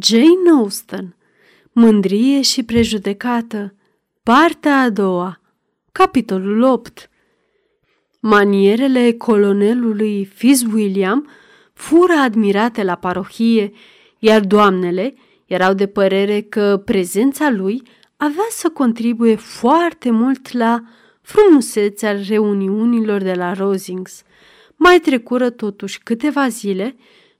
Jane Austen Mândrie și prejudecată Partea a doua Capitolul 8 Manierele colonelului Fitzwilliam fură admirate la parohie, iar doamnele erau de părere că prezența lui avea să contribuie foarte mult la frumusețea reuniunilor de la Rosings. Mai trecură totuși câteva zile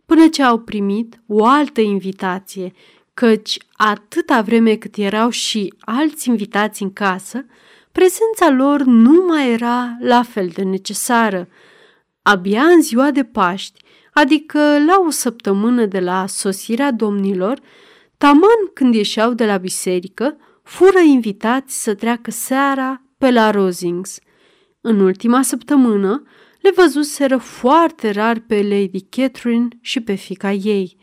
până ce au primit o altă invitație, căci atâta vreme cât erau și alți invitați în casă, prezența lor nu mai era la fel de necesară. Abia în ziua de Paști, adică la o săptămână de la sosirea domnilor, taman când ieșeau de la biserică, fură invitați să treacă seara pe la Rosings. În ultima săptămână, le văzuseră foarte rar pe Lady Catherine și pe fica ei.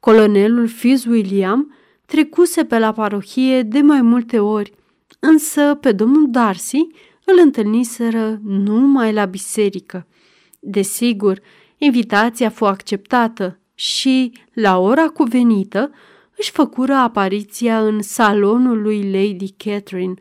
Colonelul Fitzwilliam trecuse pe la parohie de mai multe ori, însă pe domnul Darcy îl întâlniseră numai la biserică. Desigur, invitația fu acceptată și, la ora cuvenită, își făcură apariția în salonul lui Lady Catherine.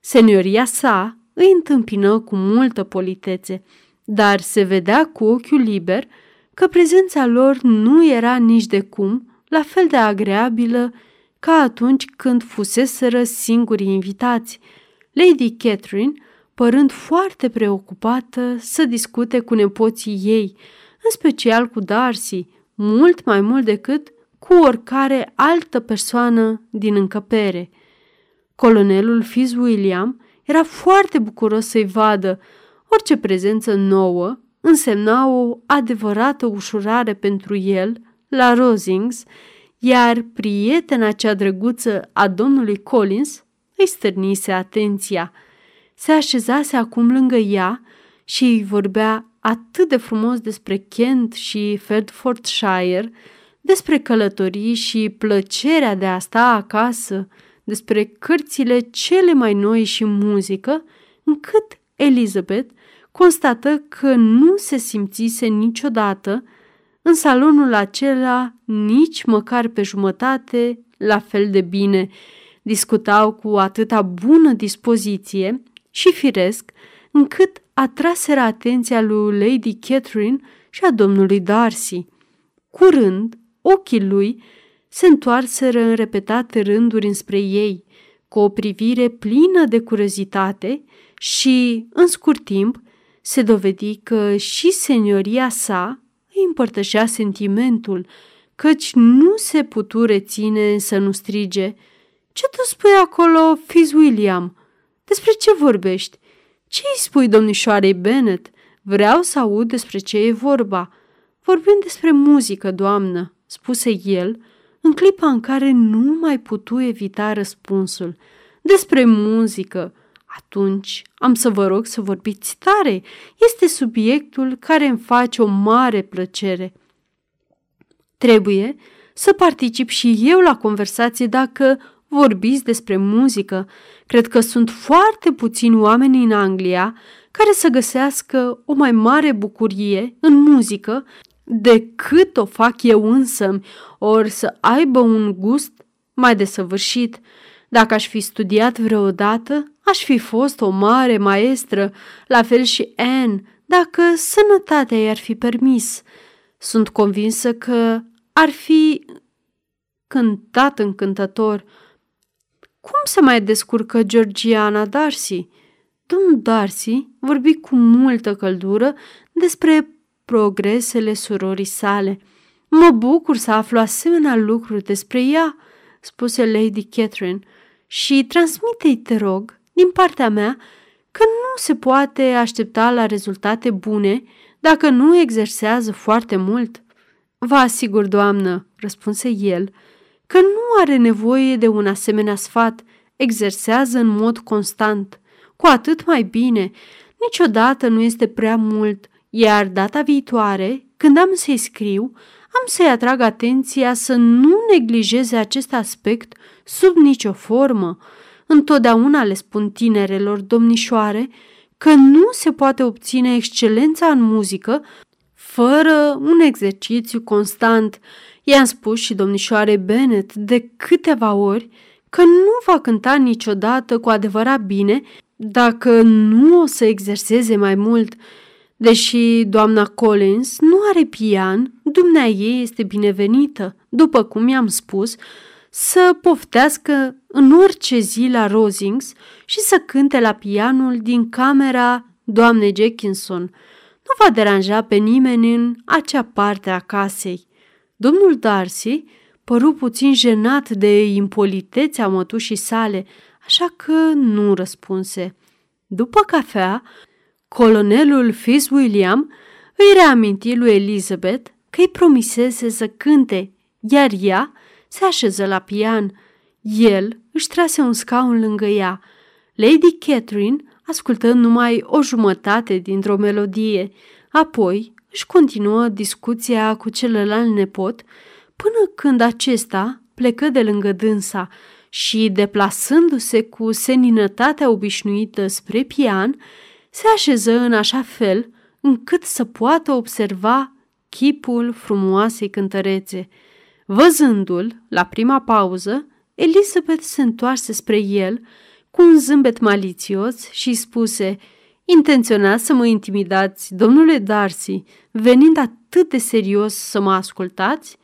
Senioria sa îi întâmpină cu multă politețe – dar se vedea cu ochiul liber că prezența lor nu era nici de cum la fel de agreabilă ca atunci când fuseseră singurii invitați. Lady Catherine, părând foarte preocupată să discute cu nepoții ei, în special cu Darcy, mult mai mult decât cu oricare altă persoană din încăpere. Colonelul Fitzwilliam era foarte bucuros să-i vadă, Orice prezență nouă însemna o adevărată ușurare pentru el la Rosings, iar prietena cea drăguță a domnului Collins îi stârnise atenția. Se așezase acum lângă ea și îi vorbea atât de frumos despre Kent și Ferdfordshire, despre călătorii și plăcerea de a sta acasă, despre cărțile cele mai noi și muzică, încât Elizabeth constată că nu se simțise niciodată în salonul acela nici măcar pe jumătate la fel de bine. Discutau cu atâta bună dispoziție și firesc încât atraseră atenția lui Lady Catherine și a domnului Darcy. Curând, ochii lui se întoarseră în repetate rânduri înspre ei, cu o privire plină de curiozitate și, în scurt timp, se dovedi că și senioria sa îi împărtășea sentimentul, căci nu se putu reține să nu strige Ce tu spui acolo, William? Despre ce vorbești? Ce îi spui domnișoarei Bennet? Vreau să aud despre ce e vorba. Vorbim despre muzică, doamnă, spuse el, în clipa în care nu mai putu evita răspunsul. Despre muzică, atunci am să vă rog să vorbiți tare. Este subiectul care îmi face o mare plăcere. Trebuie să particip și eu la conversație dacă vorbiți despre muzică. Cred că sunt foarte puțini oameni în Anglia care să găsească o mai mare bucurie în muzică decât o fac eu însă, ori să aibă un gust mai desăvârșit. Dacă aș fi studiat vreodată, aș fi fost o mare maestră, la fel și Anne, dacă sănătatea i-ar fi permis. Sunt convinsă că ar fi cântat încântător. Cum se mai descurcă Georgiana Darcy? Domnul Darcy vorbi cu multă căldură despre progresele surorii sale. Mă bucur să aflu asemenea lucruri despre ea, spuse Lady Catherine și transmite-i, te rog, din partea mea, că nu se poate aștepta la rezultate bune dacă nu exersează foarte mult. Vă asigur, doamnă, răspunse el, că nu are nevoie de un asemenea sfat, exersează în mod constant, cu atât mai bine, niciodată nu este prea mult, iar data viitoare, când am să-i scriu, am să-i atrag atenția să nu neglijeze acest aspect sub nicio formă. Întotdeauna le spun tinerelor domnișoare că nu se poate obține excelența în muzică fără un exercițiu constant, I-am spus și domnișoare Bennet de câteva ori că nu va cânta niciodată cu adevărat bine dacă nu o să exerseze mai mult. Deși doamna Collins nu are pian, dumnea ei este binevenită, după cum i-am spus, să poftească în orice zi la Rosings și să cânte la pianul din camera doamnei Jackinson. Nu va deranja pe nimeni în acea parte a casei. Domnul Darcy păru puțin jenat de impolitețea mătușii sale, așa că nu răspunse. După cafea, colonelul Fitzwilliam îi reaminti lui Elizabeth că îi promisese să cânte, iar ea se așeză la pian. El își trase un scaun lângă ea. Lady Catherine ascultă numai o jumătate dintr-o melodie, apoi își continuă discuția cu celălalt nepot, până când acesta plecă de lângă dânsa și, deplasându-se cu seninătatea obișnuită spre pian, se așeză în așa fel încât să poată observa chipul frumoasei cântărețe. Văzându-l, la prima pauză, Elizabeth se întoarse spre el cu un zâmbet malițios și spuse Intenționați să mă intimidați, domnule Darcy, venind atât de serios să mă ascultați?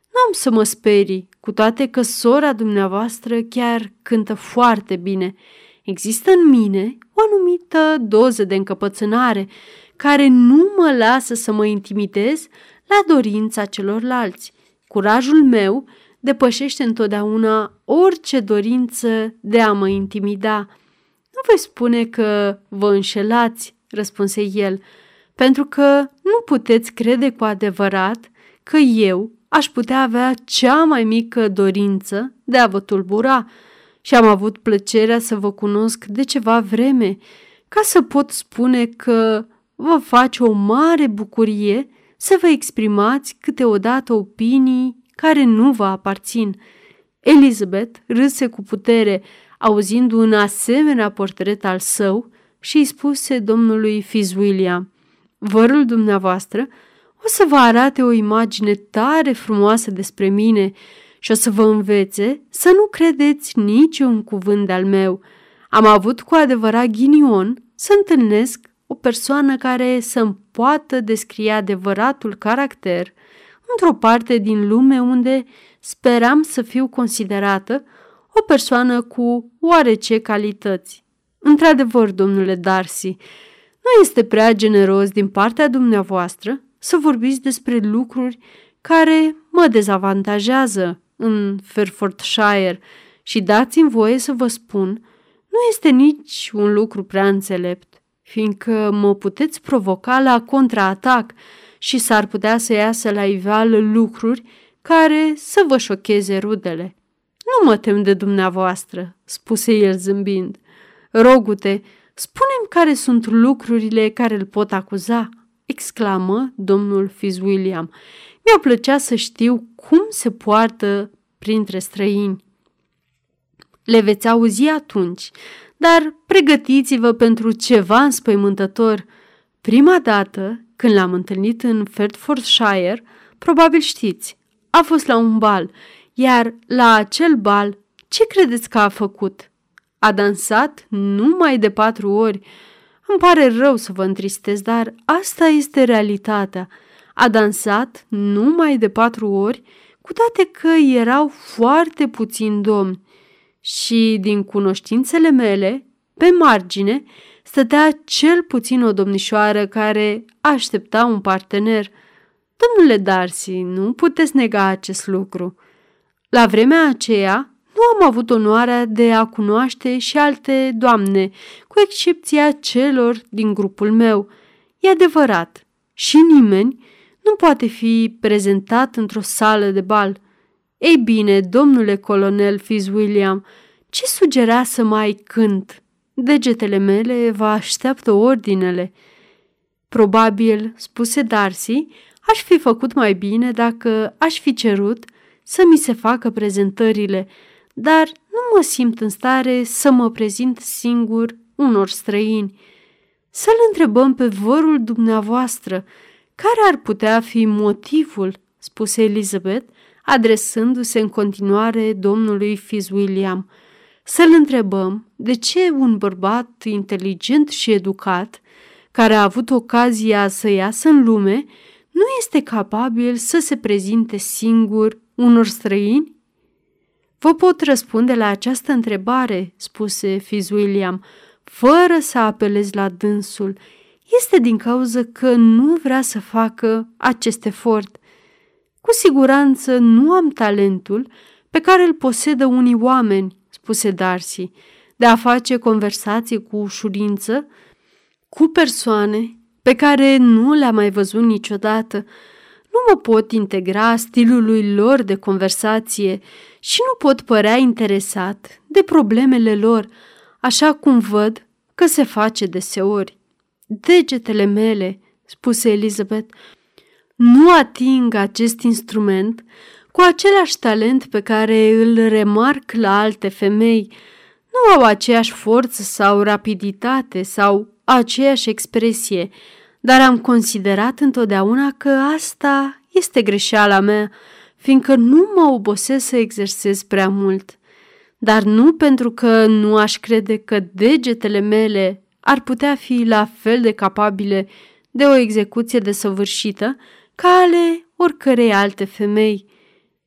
Nu am să mă sperii, cu toate că sora dumneavoastră chiar cântă foarte bine. Există în mine o anumită doză de încăpățânare care nu mă lasă să mă intimidez la dorința celorlalți. Curajul meu depășește întotdeauna orice dorință de a mă intimida. Nu voi spune că vă înșelați, răspunse el, pentru că nu puteți crede cu adevărat că eu aș putea avea cea mai mică dorință de a vă tulbura și am avut plăcerea să vă cunosc de ceva vreme, ca să pot spune că vă face o mare bucurie să vă exprimați câteodată opinii care nu vă aparțin. Elizabeth râse cu putere, auzind un asemenea portret al său și îi spuse domnului Fitzwilliam, Vărul dumneavoastră o să vă arate o imagine tare frumoasă despre mine și o să vă învețe să nu credeți niciun cuvânt de-al meu. Am avut cu adevărat ghinion să întâlnesc o persoană care să-mi poată descrie adevăratul caracter într-o parte din lume unde speram să fiu considerată o persoană cu oarece calități. Într-adevăr, domnule Darcy, nu este prea generos din partea dumneavoastră să vorbiți despre lucruri care mă dezavantajează în Fairfordshire și dați-mi voie să vă spun, nu este nici un lucru prea înțelept, fiindcă mă puteți provoca la contraatac și s-ar putea să iasă la iveală lucruri care să vă șocheze rudele. Nu mă tem de dumneavoastră, spuse el zâmbind. Rogute, spunem care sunt lucrurile care îl pot acuza, exclamă domnul Fitzwilliam. Mi-a plăcea să știu cum se poartă printre străini. Le veți auzi atunci, dar pregătiți-vă pentru ceva înspăimântător. Prima dată, când l-am întâlnit în Fertfordshire, probabil știți, a fost la un bal, iar la acel bal, ce credeți că a făcut? A dansat numai de patru ori, îmi pare rău să vă întristez, dar asta este realitatea. A dansat numai de patru ori, cu toate că erau foarte puțini domni. Și din cunoștințele mele, pe margine, stătea cel puțin o domnișoară care aștepta un partener. Domnule Darcy, nu puteți nega acest lucru. La vremea aceea, nu am avut onoarea de a cunoaște și alte doamne, cu excepția celor din grupul meu. E adevărat, și nimeni nu poate fi prezentat într-o sală de bal. Ei bine, domnule colonel Fitzwilliam, ce sugera să mai cânt? Degetele mele vă așteaptă ordinele. Probabil, spuse Darcy, aș fi făcut mai bine dacă aș fi cerut să mi se facă prezentările, dar nu mă simt în stare să mă prezint singur unor străini. Să-l întrebăm pe vărul dumneavoastră care ar putea fi motivul, spuse Elizabeth, adresându-se în continuare domnului Fitzwilliam. Să-l întrebăm de ce un bărbat inteligent și educat, care a avut ocazia să iasă în lume, nu este capabil să se prezinte singur unor străini? Vă pot răspunde la această întrebare, spuse Fitzwilliam, fără să apelez la dânsul. Este din cauza că nu vrea să facă acest efort. Cu siguranță nu am talentul pe care îl posedă unii oameni, spuse Darcy, de a face conversații cu ușurință cu persoane pe care nu le-am mai văzut niciodată. Nu mă pot integra stilului lor de conversație și nu pot părea interesat de problemele lor, așa cum văd că se face deseori. Degetele mele, spuse Elizabeth, nu ating acest instrument cu același talent pe care îl remarc la alte femei. Nu au aceeași forță sau rapiditate sau aceeași expresie, dar am considerat întotdeauna că asta este greșeala mea, fiindcă nu mă obosesc să exersez prea mult. Dar nu pentru că nu aș crede că degetele mele ar putea fi la fel de capabile de o execuție desăvârșită ca ale oricărei alte femei.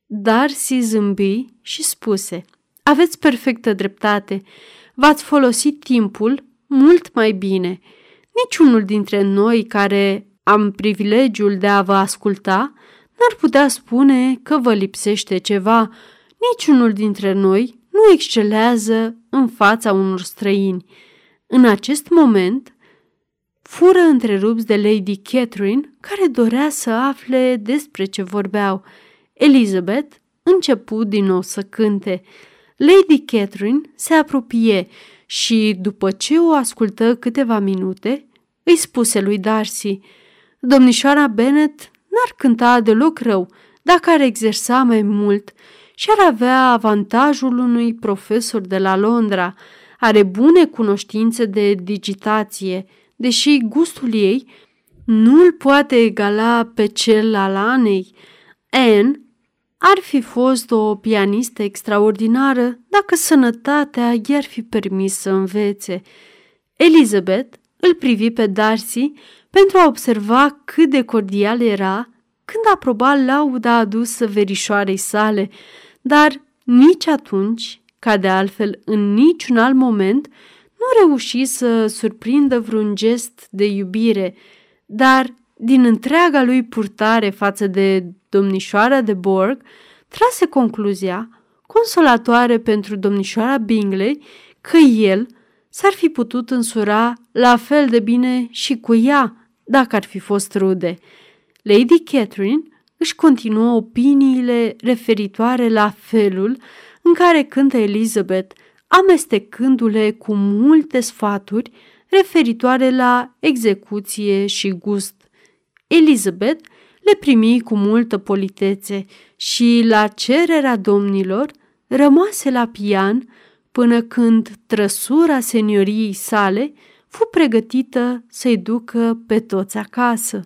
Darcy zâmbi și spuse, aveți perfectă dreptate, v-ați folosit timpul mult mai bine. Niciunul dintre noi care am privilegiul de a vă asculta n-ar putea spune că vă lipsește ceva. Niciunul dintre noi nu excelează în fața unor străini. În acest moment, fură întrerupți de Lady Catherine, care dorea să afle despre ce vorbeau. Elizabeth început din nou să cânte. Lady Catherine se apropie și, după ce o ascultă câteva minute, îi spuse lui Darcy, Domnișoara Bennet n-ar cânta deloc rău dacă ar exersa mai mult și ar avea avantajul unui profesor de la Londra. Are bune cunoștințe de digitație, deși gustul ei nu îl poate egala pe cel al Anei. Anne ar fi fost o pianistă extraordinară dacă sănătatea i-ar fi permis să învețe. Elizabeth îl privi pe Darcy pentru a observa cât de cordial era când aproba lauda adusă verișoarei sale, dar nici atunci, ca de altfel în niciun alt moment, nu reuși să surprindă vreun gest de iubire, dar din întreaga lui purtare față de domnișoara de Borg, trase concluzia, consolatoare pentru domnișoara Bingley, că el s-ar fi putut însura la fel de bine și cu ea, dacă ar fi fost rude. Lady Catherine își continuă opiniile referitoare la felul în care cântă Elizabeth, amestecându-le cu multe sfaturi referitoare la execuție și gust. Elizabeth le primi cu multă politețe și, la cererea domnilor, rămase la pian până când trăsura senioriei sale fu pregătită să-i ducă pe toți acasă.